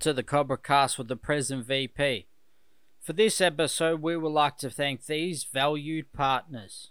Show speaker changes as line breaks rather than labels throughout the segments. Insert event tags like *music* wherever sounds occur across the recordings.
To the Cobra Cast with the present VP. For this episode, we would like to thank these valued partners.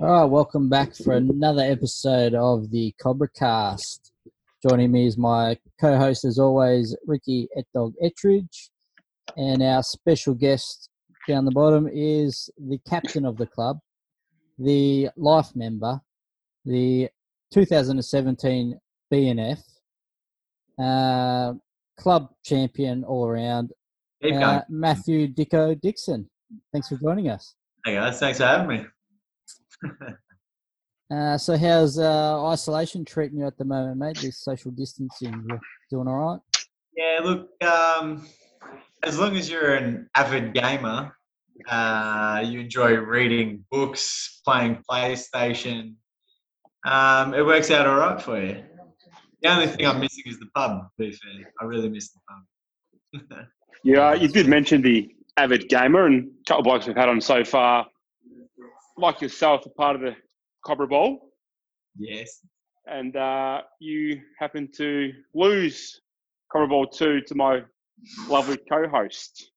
All right, welcome back for another episode of the Cobra Cast. Joining me is my co-host, as always, Ricky Etdog Ettridge, and our special guest down the bottom is the captain of the club, the life member, the 2017 BNF uh, club champion all around, uh, Matthew Dicko Dixon. Thanks for joining us.
Hey guys, thanks for having me. *laughs*
uh, so how's uh, isolation treating you at the moment, mate? This social distancing, you're doing all right?
Yeah, look, um, as long as you're an avid gamer, uh, you enjoy reading books, playing PlayStation, um, it works out all right for you. The only thing I'm missing is the pub. To be fair, I really miss the
pub. *laughs* yeah, you did mention the avid gamer, and a couple of blokes we've had on so far like yourself, a part of the Cobra Bowl.
Yes.
And uh, you happen to lose Cobra Bowl 2 to my lovely co host.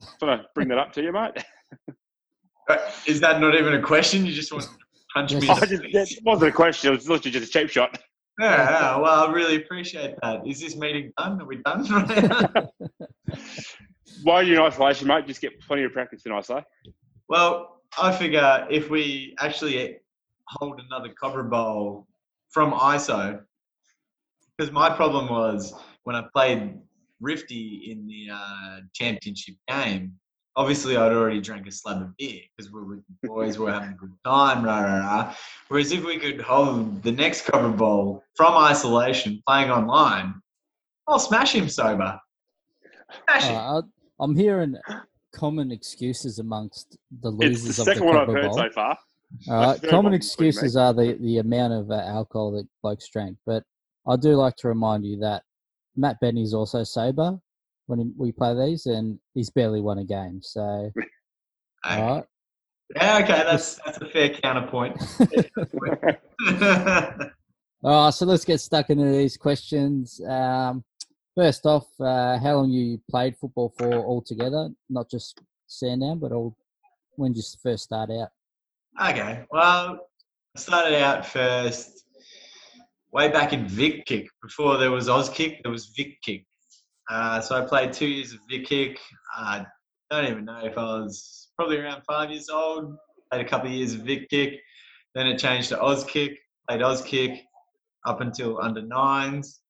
Just want to bring that up to you, mate. *laughs*
Is that not even a question? You just want to punch me?
Just, it wasn't a question, it was literally just a cheap shot.
Yeah, well, I really appreciate that. Is this meeting done? Are we done? *laughs*
While you're in isolation, mate, just get plenty of practice in, I say.
Well, I figure if we actually hold another Cobra Bowl from ISO, because my problem was when I played Rifty in the uh, championship game, obviously I'd already drank a slab of beer because we were with the boys, we were having a good time, rah, rah, rah. Whereas if we could hold the next Cobra Bowl from isolation, playing online, I'll smash him sober. Smash him.
Uh, I'm hearing common excuses amongst the losers
it's the
of
second
the
one I've
heard
Bowl. so far.
All right, common excuses are the, the amount of uh, alcohol that blokes drank, but I do like to remind you that Matt Benny's also sober when we play these, and he's barely won a game. So, *laughs* all right.
Yeah, okay, that's that's a fair counterpoint. *laughs*
all right, so let's get stuck into these questions. Um, First off, uh, how long you played football for altogether? Not just Sandown, but all. When did you first start out?
Okay, well, I started out first way back in Vic Kick. Before there was Auskick, there was Vic Kick. Uh, so I played two years of Vic Kick. I don't even know if I was probably around five years old. Played a couple of years of Vic Kick. Then it changed to Auskick. Played Auskick up until under nines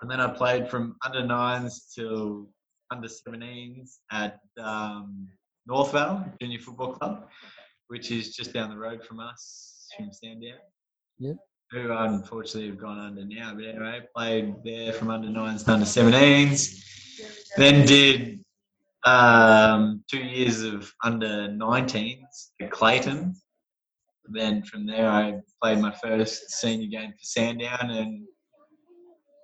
and then I played from under nines till under 17s at um, Northvale Junior Football Club, which is just down the road from us from Sandown.
Yep.
Who unfortunately have gone under now. But anyway, played there from under nines to under 17s. Then did um, two years of under 19s at Clayton. Then from there, I played my first senior game for Sandown and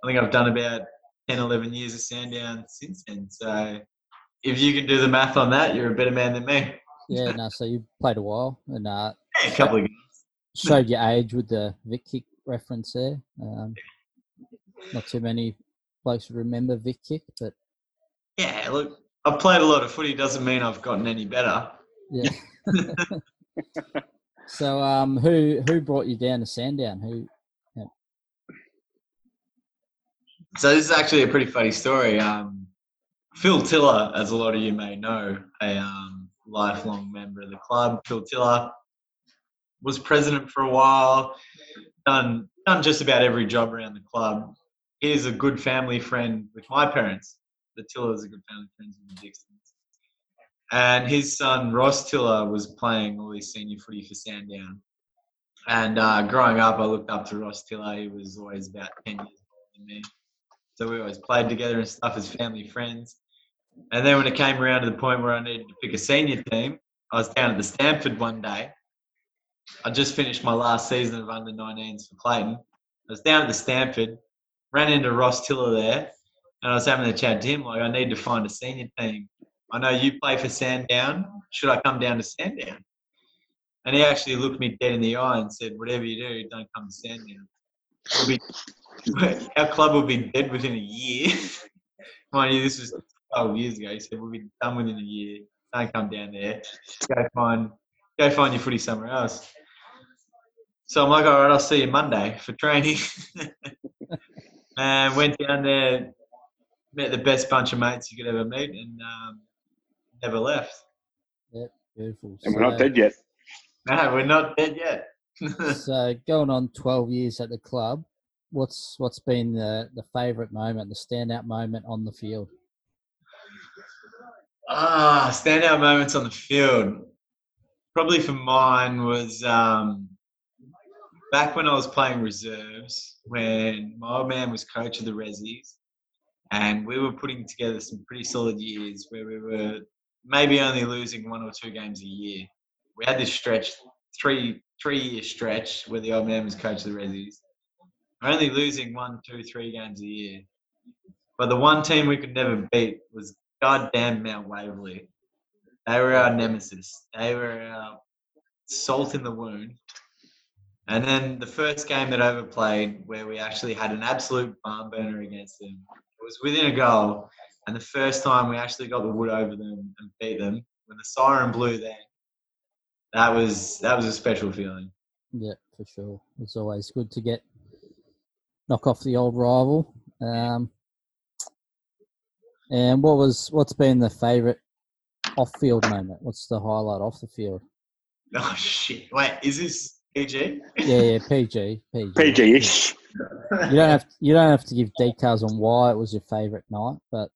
I think I've done about 10, 11 years of Sandown since then. So if you can do the math on that, you're a better man than me.
Yeah, no, so you played a while and uh,
a couple of games.
Showed your age with the Vic Kick reference there. Um, not too many blokes remember Vic Kick, but
yeah, look, I've played a lot of footy. Doesn't mean I've gotten any better.
Yeah. *laughs* so, um, who who brought you down to Sandown? Who
So this is actually a pretty funny story. Um, Phil Tiller, as a lot of you may know, a um, lifelong member of the club. Phil Tiller was president for a while, done done just about every job around the club. He's a good family friend with my parents. The Tillers are good family friends with the Dixons. And his son Ross Tiller was playing all his senior footy for Sandown. And uh, growing up, I looked up to Ross Tiller. He was always about 10 years older than me. So we always played together and stuff as family friends. And then when it came around to the point where I needed to pick a senior team, I was down at the Stanford one day. I just finished my last season of under 19s for Clayton. I was down at the Stanford, ran into Ross Tiller there, and I was having a chat to him like, I need to find a senior team. I know you play for Sandown. Should I come down to Sandown? And he actually looked me dead in the eye and said, "Whatever you do, don't come to Sandown. We'll be, *laughs* our club will be dead within a year." *laughs* Mind you, this was 12 years ago. He said, "We'll be done within a year. Don't come down there. Go find, go find your footy somewhere else." So I'm like, "All right, I'll see you Monday for training." *laughs* and went down there, met the best bunch of mates you could ever meet, and um, never left.
Yep, Beautiful.
And we're not dead yet.
No, we're not dead yet.
so going on 12 years at the club what's what's been the the favorite moment the standout moment on the field
Ah, standout moments on the field. Probably for mine was um, back when I was playing reserves, when my old man was coach of the Rezzies, and we were putting together some pretty solid years where we were maybe only losing one or two games a year. We had this stretch, three three year stretch where the old man was coach of the Rezzies, only losing one, two, three games a year. But the one team we could never beat was goddamn Mount Waverley. They were our nemesis. They were our salt in the wound. And then the first game that I ever played, where we actually had an absolute barn burner against them, it was within a goal. And the first time we actually got the wood over them and beat them, when the siren blew then, that was that was a special feeling.
yeah for sure it's always good to get knock off the old rival um and what was what's been the favorite off field moment what's the highlight off the field *laughs*
Oh shit! Wait, is this PG?
yeah yeah pg pg
PG-ish. *laughs*
you don't have you don't have to give details on why it was your favorite night but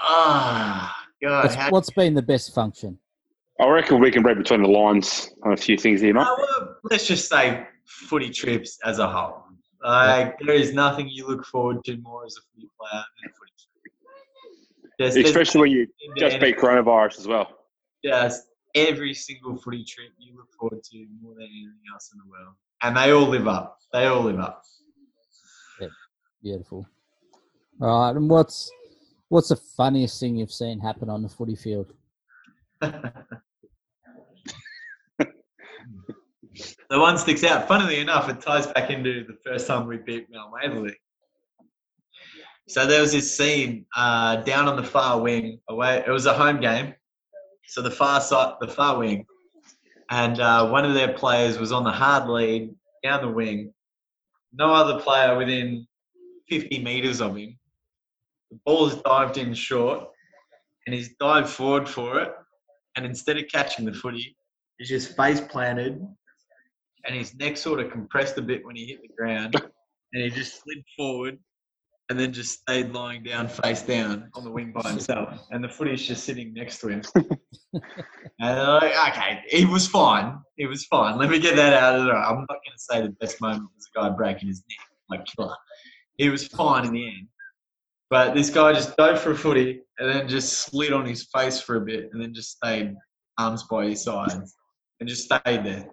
Ah, God.
what's,
how-
what's been the best function
I reckon we can read between the lines on a few things here, mate.
Uh, well, let's just say footy trips as a whole. Like there is nothing you look forward to more as a footy player than a footy trip. There's
Especially when you just beat coronavirus as well.
Yes, every single footy trip you look forward to more than anything else in the world, and they all live up. They all live up.
Beautiful. All right, and what's what's the funniest thing you've seen happen on the footy field? *laughs*
The one sticks out. Funnily enough, it ties back into the first time we beat Mount Waverley. So there was this scene uh, down on the far wing. Away, it was a home game. So the far side, the far wing, and uh, one of their players was on the hard lead down the wing. No other player within 50 meters of him. The ball is dived in short, and he's dived forward for it. And instead of catching the footy, he's just face planted and his neck sort of compressed a bit when he hit the ground, and he just slid forward, and then just stayed lying down, face down, on the wing by himself, and the footy's just sitting next to him. *laughs* and they're like, okay, he was fine. He was fine. Let me get that out of there. I'm not going to say the best moment was a guy breaking his neck, like killer. He was fine in the end. But this guy just dove for a footy and then just slid on his face for a bit and then just stayed arms by his sides and just stayed there.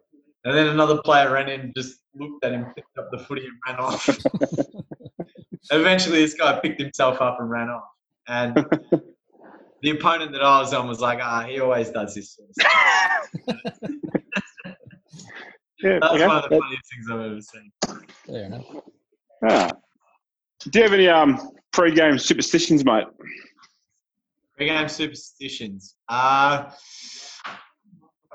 And then another player ran in, just looked at him, picked up the footy, and ran off. *laughs* Eventually, this guy picked himself up and ran off. And *laughs* the opponent that I was on was like, ah, he always does this sort of stuff. *laughs*
Yeah,
That's
okay.
one of the funniest things I've ever seen.
Fair enough.
Ah. Do you have any um, pre-game superstitions, mate?
Pre-game superstitions. Uh,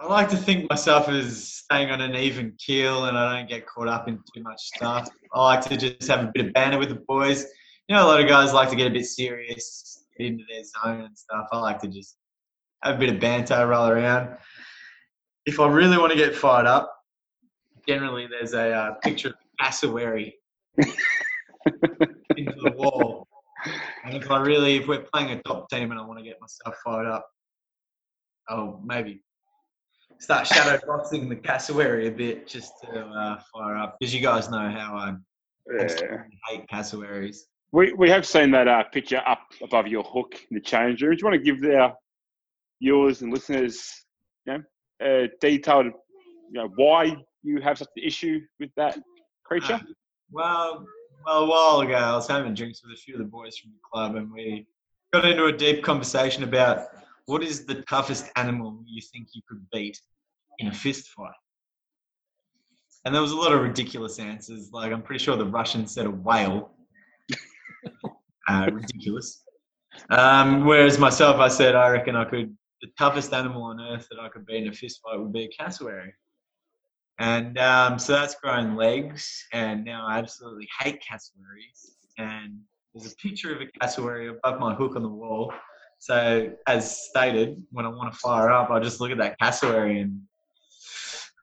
I like to think myself as staying on an even keel and I don't get caught up in too much stuff. I like to just have a bit of banter with the boys. You know, a lot of guys like to get a bit serious, get into their zone and stuff. I like to just have a bit of banter, roll around. If I really want to get fired up, generally there's a uh, picture of cassowary *laughs* into the wall. And if I really, if we're playing a top team and I want to get myself fired up, oh, maybe start shadow boxing the cassowary a bit just to uh, fire up because you guys know how I
Yeah.
hate cassowaries.
We, we have seen that uh, picture up above your hook in the change room. Do you want to give our viewers and listeners, you know, a detailed, you know, why you have such an issue with that creature?
Uh, well, well, a while ago, I was having drinks with a few of the boys from the club, and we got into a deep conversation about what is the toughest animal you think you could beat in a fist fight. And there was a lot of ridiculous answers. Like I'm pretty sure the Russians said a whale. *laughs* uh, ridiculous. Um, whereas myself, I said I reckon I could. The toughest animal on earth that I could beat in a fist fight would be a cassowary. And um, so that's grown legs, and now I absolutely hate cassowaries. And there's a picture of a cassowary above my hook on the wall. So, as stated, when I want to fire up, I just look at that cassowary and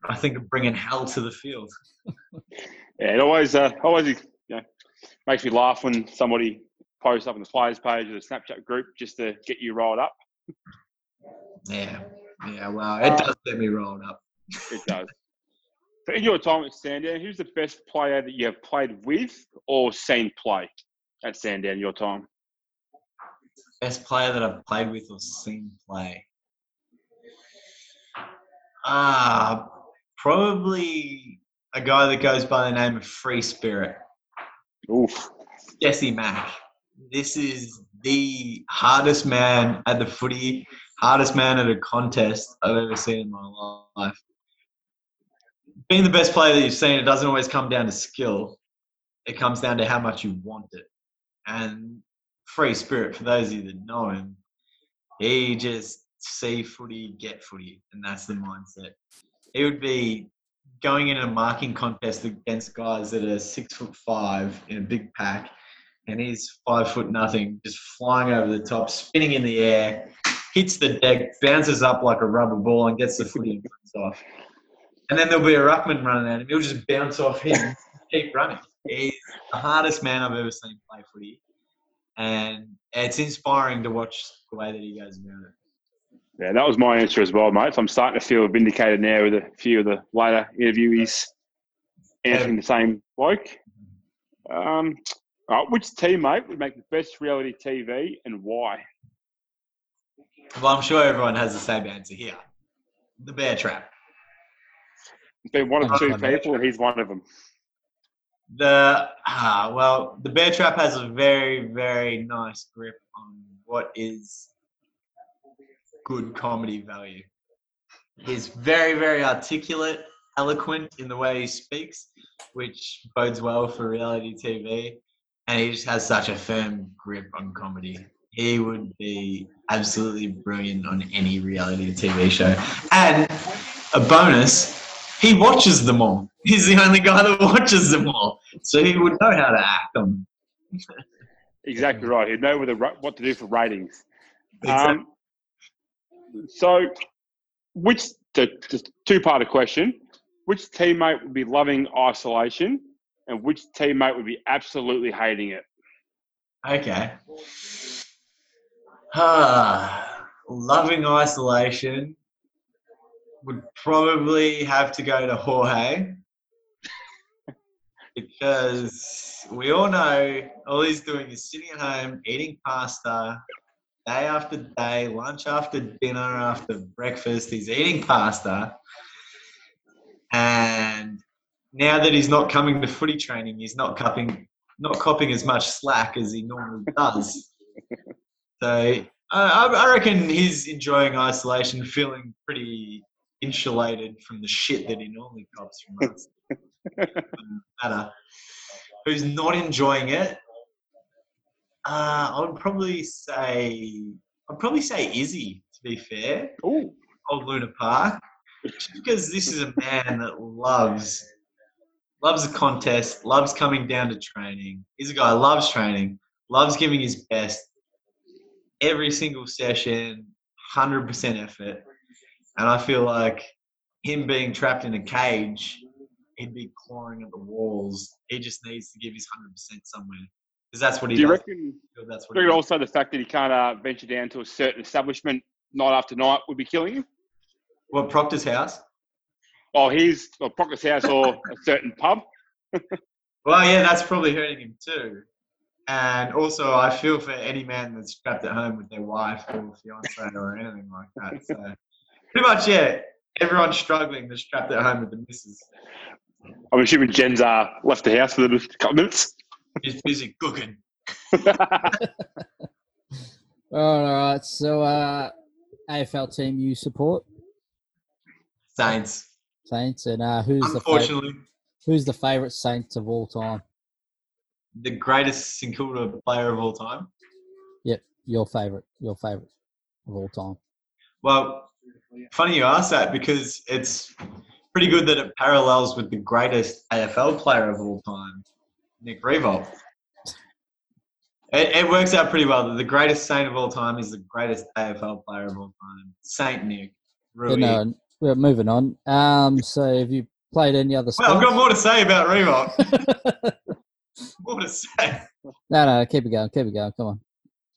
I think of bringing hell to the field. *laughs*
Yeah, it always, uh, always, you know, makes me laugh when somebody posts up on the players page or the Snapchat group just to get you rolled up.
Yeah, yeah. Well, it does get me rolled up. *laughs*
It does. So, in your time at Sandown, who's the best player that you have played with or seen play at Sandown? Your time.
Best player that I've played with or seen play. Ah, probably a guy that goes by the name of Free Spirit.
Oof.
Jesse Mack. This is the hardest man at the footy, hardest man at a contest I've ever seen in my life. Being the best player that you've seen, it doesn't always come down to skill. It comes down to how much you want it. And free spirit, for those of you that know him, he just see footy, get footy, and that's the mindset. He would be going in a marking contest against guys that are six foot five in a big pack, and he's five foot nothing, just flying over the top, spinning in the air, hits the deck, bounces up like a rubber ball, and gets the footy and runs off. And then there'll be a ruckman running at him. He'll just bounce off him, keep running. He's the hardest man I've ever seen play footy, and it's inspiring to watch the way that he goes about it.
Yeah, that was my answer as well, mate. So I'm starting to feel vindicated now with a few of the later interviewees answering the same bloke. Um, right, which teammate would make the best reality TV and why?
Well, I'm sure everyone has the same answer here. The bear trap.
It's been one of two people, and he's one of them.
The ah, well, the bear trap has a very, very nice grip on what is good comedy value. He's very, very articulate, eloquent in the way he speaks, which bodes well for reality TV. And he just has such a firm grip on comedy. He would be absolutely brilliant on any reality TV show. And a bonus, he watches them all. He's the only guy that *laughs* watches them all. So he would know how to act on them. *laughs*
Exactly right. He'd know what to do for ratings.
Exactly.
Um, so, which the, the two-part question: which teammate would be loving isolation, and which teammate would be absolutely hating it?
Okay. Ah, *sighs* loving isolation would probably have to go to Jorge because we all know all he's doing is sitting at home eating pasta day after day, lunch after dinner after breakfast. He's eating pasta, and now that he's not coming to footy training, he's not cupping, not copping as much slack as he normally does. so I, I reckon he's enjoying isolation, feeling pretty insulated from the shit that he normally cops from us. *laughs* Matter. Who's not enjoying it? Uh, I would probably say I'd probably say Izzy. To be fair,
Oh,
old Luna Park, because this is a man that loves loves a contest, loves coming down to training. He's a guy who loves training, loves giving his best every single session, hundred percent effort. And I feel like him being trapped in a cage, he'd be clawing at the walls. He just needs to give his hundred percent somewhere because that's what he does.
do you
does.
reckon?
That's what
Do you reckon also the fact that he can't uh, venture down to a certain establishment night after night would be killing him?
Well, Proctor's house?
Oh, he's or Proctor's house or a *laughs* certain pub.
Well, yeah, that's probably hurting him too. And also, I feel for any man that's trapped at home with their wife or fiance or anything like that. So, pretty much, yeah, everyone's struggling that's trapped at home with the missus.
I'm assuming Jen's uh, left the house for a couple minutes.
He's busy cooking. *laughs*
All right. So, uh, AFL team you support
Saints.
Saints, and uh, who's the favorite,
Unfortunately,
who's the favorite Saints of all time?
the greatest St Kilda player of all time.
Yep, your favorite, your favorite of all time.
Well, funny you ask that because it's pretty good that it parallels with the greatest AFL player of all time, Nick Riewoldt. It, it works out pretty well that the greatest Saint of all time is the greatest AFL player of all time, Saint Nick.
Yeah,
Rui.
no, we're moving on. Um, so have you played any other
Well, I've got more to say about Riewoldt. *laughs* more to say.
no, no, keep it going, keep it going. Come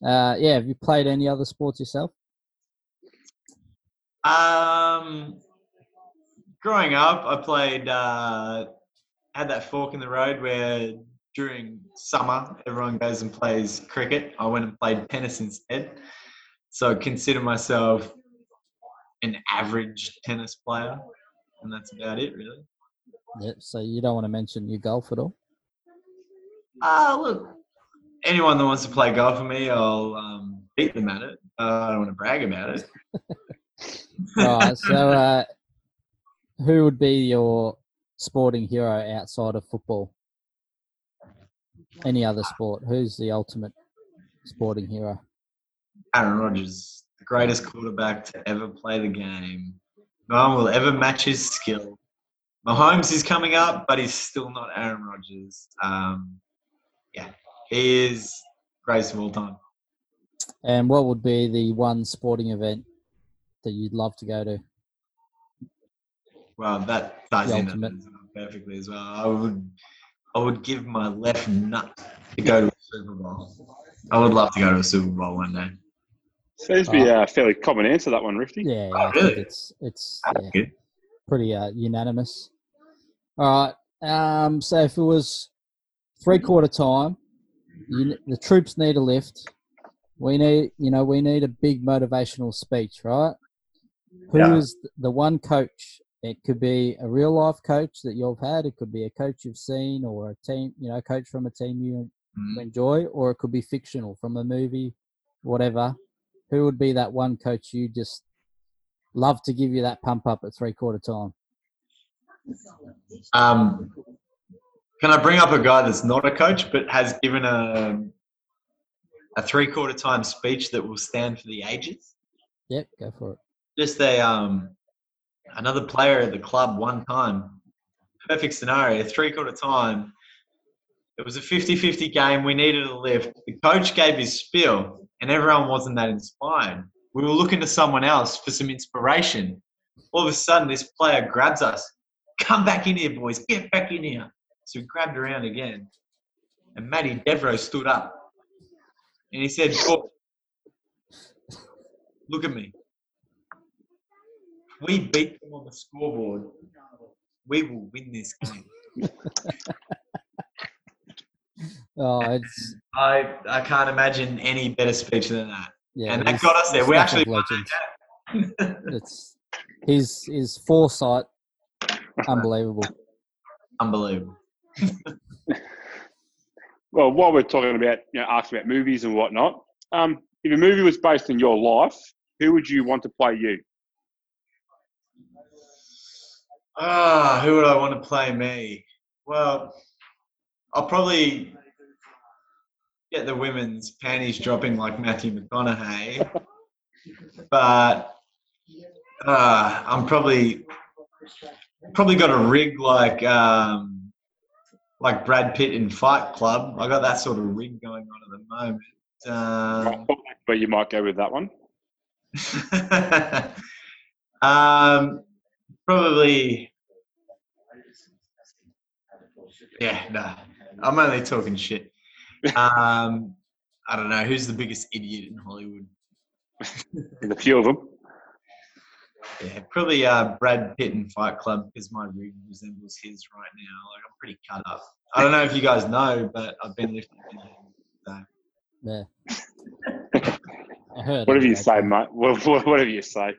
on. Uh, yeah, have you played any other sports yourself?
Um, growing up, I played. Uh, had that fork in the road where during summer everyone goes and plays cricket. I went and played tennis instead. So I consider myself an average tennis player, and that's about it, really.
Yep. So you don't want to mention your golf at all?
Ah, look, anyone that wants to play golf with me, I'll um, beat them at it. Uh, I don't want to brag about it. *laughs*
Right. So, *laughs* uh, who would be your sporting hero outside of football? Any other sport? Who's the ultimate sporting hero?
Aaron Rodgers, the greatest quarterback to ever play the game. No one will ever match his skill. Mahomes is coming up, but he's still not Aaron Rodgers. Um, yeah, he is greatest of all time.
And what would be the one sporting event that you'd love to go to?
Well, that ties
The
in
ultimate.
perfectly as well. I would, I would give my left nut to go to a Super Bowl. I would love to go to a Super Bowl one day.
Seems to be a fairly common answer that one, Rifty.
Yeah,
Oh, really?
it's it's yeah, pretty uh, unanimous. All right. Um, so if it was three quarter time, you, the troops need a lift. We need, you know, we need a big motivational speech, right? Who is
Yeah.
the one coach? It could be a real life coach that you've had. It could be a coach you've seen, or a team, you know, a coach from a team you
Mhm.
enjoy, or it could be fictional from a movie, whatever. Who would be that one coach you just love to give you that pump up at three quarter time?
Um, can I bring up a guy that's not a coach but has given a a three quarter time speech that will stand for the ages?
Yep, go for it.
Just a um, another player at the club one time. Perfect scenario. Three quarter time. It was a 50-50 game. We needed a lift. The coach gave his spiel, and everyone wasn't that inspired. We were looking to someone else for some inspiration. All of a sudden, this player grabs us. Come back in here, boys. Get back in here. So we grabbed around again. And Matty Devro stood up. And he said, "Boy, Look at me. If we beat them on the scoreboard, we will win this game. *laughs*
Oh, it's
I, I can't imagine any better speech than that.
yeah.
and that got us there. We
stuff
actually won
legends.
that game. *laughs*
It's his his foresight, unbelievable.
Unbelievable. *laughs*
Well, while we're talking about, you know, asking about movies and whatnot, um, if a movie was based on your life, who would you want to play you?
Ah, who would I want to play me? Well, I'll probably get the women's panties dropping like Matthew McConaughey, but uh, I'm probably probably got a rig like um, like Brad Pitt in Fight Club. I got that sort of rig going on at the moment. Um,
But you might go with that one. *laughs*
um, probably. Yeah, no, I'm only talking shit. Um, I don't know who's the biggest idiot in Hollywood. *laughs*
There's a few of them.
Yeah, probably uh, Brad Pitt in Fight Club because my rig resembles his right now. Like I'm pretty cut up. I don't know if you guys know, but I've been lifting. So.
Yeah. *laughs* I heard.
Whatever you say,
that.
mate. Wha- wha- Whatever you say.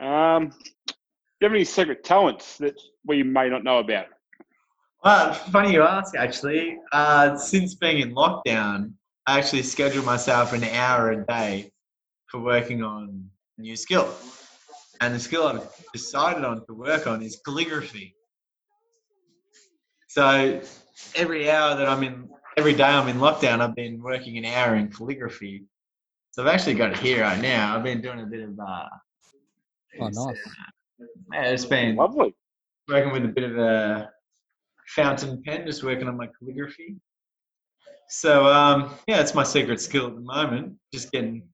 Um, do you have any secret talents that we may not know about?
Well, funny you ask. Actually, uh, since being in lockdown, I actually scheduled myself an hour a day for working on a new skill, and the skill I've decided on to work on is calligraphy. So every hour that I'm in, every day I'm in lockdown, I've been working an hour in calligraphy. So I've actually got it here right now. I've been doing a bit of. Uh,
Oh, nice.
Yeah, it's been
Lovely.
working with a bit of a fountain pen, just working on my calligraphy. So um, yeah, it's my secret skill at the moment. Just getting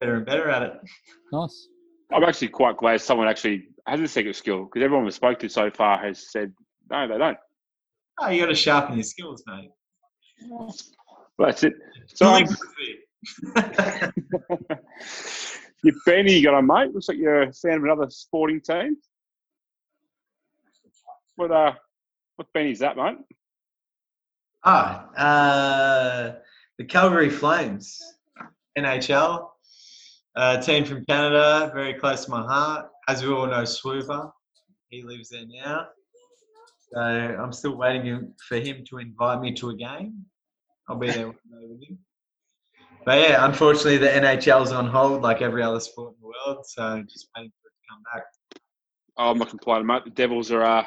better and better at it.
Nice.
I'm actually quite glad someone actually has a secret skill because everyone we've spoke to so far has said no, they don't.
Oh, you got to sharpen your skills, mate.
Well, that's it. So, um, *laughs*
Calligraphy.
you Benny, you got on, mate. Looks like you're a fan of another sporting team. What uh, what Benny's that, mate?
Ah, uh, the Calgary Flames, NHL, uh, team from Canada, very close to my heart. As we all know, Swooper, he lives there now. So I'm still waiting for him to invite me to a game. I'll be there with him. But yeah, unfortunately, the NHL's on hold like every other sport in the world. So just waiting for it to come back.
Oh, I'm not complaining, mate. The Devils are uh,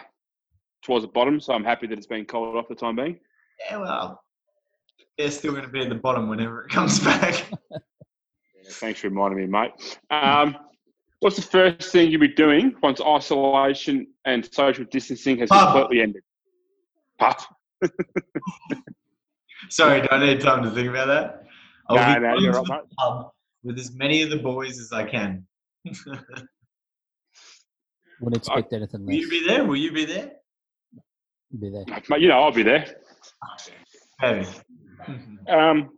towards the bottom, so I'm happy that it's been called off for the time being.
Yeah, well, they're still going to be at the bottom whenever it comes *laughs* back.
Thanks for reminding me, mate. Um, what's the first thing you'll be doing once isolation and social distancing has
Pub.
completely ended? Pub. *laughs*
Sorry, do I need time to think about that? I'll
No,
be
no,
going
you're
to
right,
the
mate.
pub with as many of the boys as I can. *laughs*
Wouldn't expect anything
Will
less.
you be there? Will you be there?
Be there.
Mate, you know, I'll be there.
Heavy.
Um,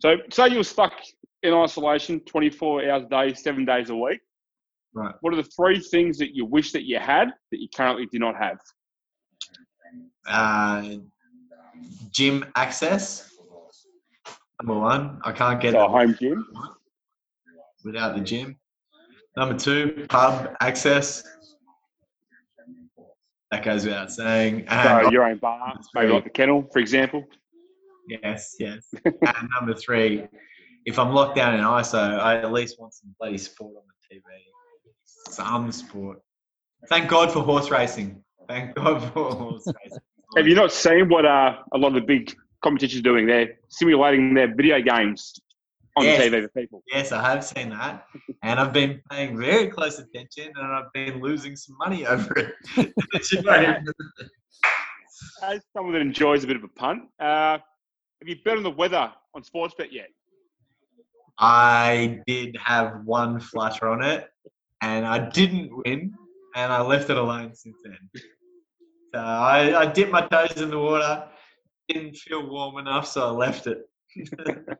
so, say you were stuck in isolation 24 hours a day, seven days a week.
Right.
What are the three things that you wish that you had that you currently do not have?
Uh, gym access. Number one, I can't get
So, a home gym.
without the gym. Number two, pub access. That goes without saying.
So,
And
your own bar, maybe like the kennel, for example.
Yes, yes. *laughs* and number three, if I'm locked down in ISO, I at least want some bloody sport on the TV. Some sport. Thank God for horse racing. Thank God for horse racing.
Have you not seen what uh, a lot of the big competitions are doing? They're simulating their video games on
Yes.
TV for people.
Yes, I have seen that. And I've been paying very close attention and I've been losing some money over it. *laughs*
As someone that enjoys a bit of a punt, uh, have you bet on the weather on Sportsbet yet?
I did have one flutter on it and I didn't win and I left it alone since then. So I, I dipped my toes in the water, didn't feel warm enough, so I left it. *laughs*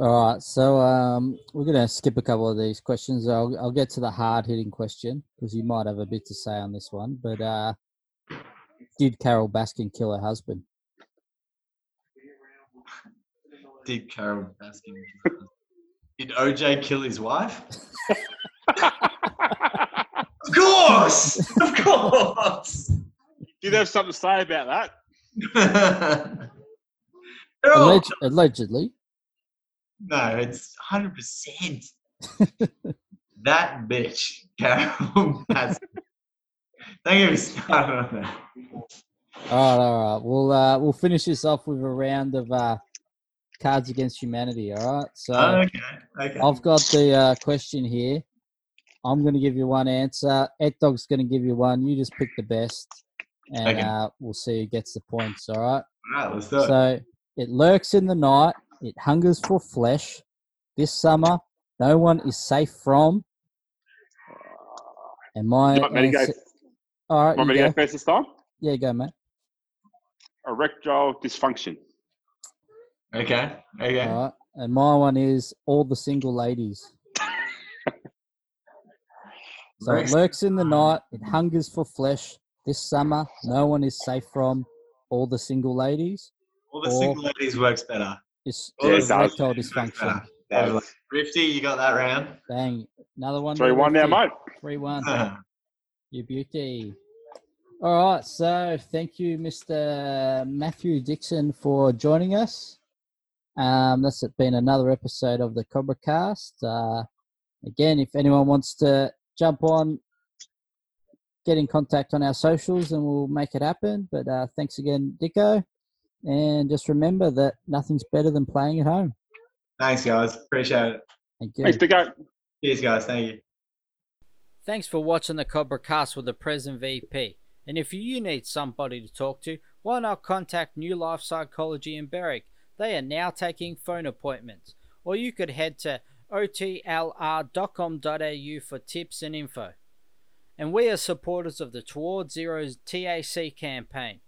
All right, so um, we're going to skip a couple of these questions. I'll, I'll get to the hard hitting question because you might have a bit to say on this one. But uh, did Carole Baskin kill her husband?
Did Carole Baskin? Did OJ kill his wife? *laughs* Of course, of course.
You'd have something to say about that. *laughs*
Alleg- allegedly.
No, it's hundred percent. *laughs* That bitch, *laughs* Carole Baskin. Don't get me started on that.
All right, all right. We'll uh, we'll finish this off with a round of uh, Cards Against Humanity. All right. So
Okay, okay.
I've got the uh, question here. I'm going to give you one answer. Ed Dog's going to give you one. You just pick the best, and
Okay.
uh, we'll see who gets the points. All right.
All right, let's do it.
So it lurks in the night. It hungers for flesh. This summer, no one is safe from. And my
You want me to go,
all right,
want me
you
to
go.
go first this time?
yeah, go, mate.
Erectile dysfunction.
okay, okay.
All right, and my one is all the single ladies. *laughs* So it lurks in the night. It hungers for flesh. This summer, no one is safe from all the single ladies.
All the
Or-
single ladies works better.
This
All
Yeah,
erectile dysfunction.
better. Definitely. Rifty, you got that round?
Bang. Another one.
3 1 now, mate.
3 1. *laughs* You beauty. All right. So thank you, Mr. Matthew Dixon, for joining us. Um, that's been another episode of the Cobra Cast. Uh, again, if anyone wants to jump on, get in contact on our socials and we'll make it happen. But uh, thanks again, Dicko. And just remember that nothing's better than playing at home.
Thanks, guys. Appreciate it.
Thank you.
Thanks, Dicko.
Cheers, guys. Thank you.
Thanks for watching the Cobra Cast with the present VP. And if you need somebody to talk to, why not contact New Life Psychology in Berwick? They are now taking phone appointments. Or you could head to otlr.com.au for tips and info. And we are supporters of the Towards Zero's TAC campaign.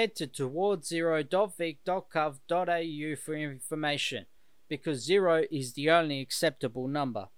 Head to towardszero.vic.gov.au for information because zero is the only acceptable number.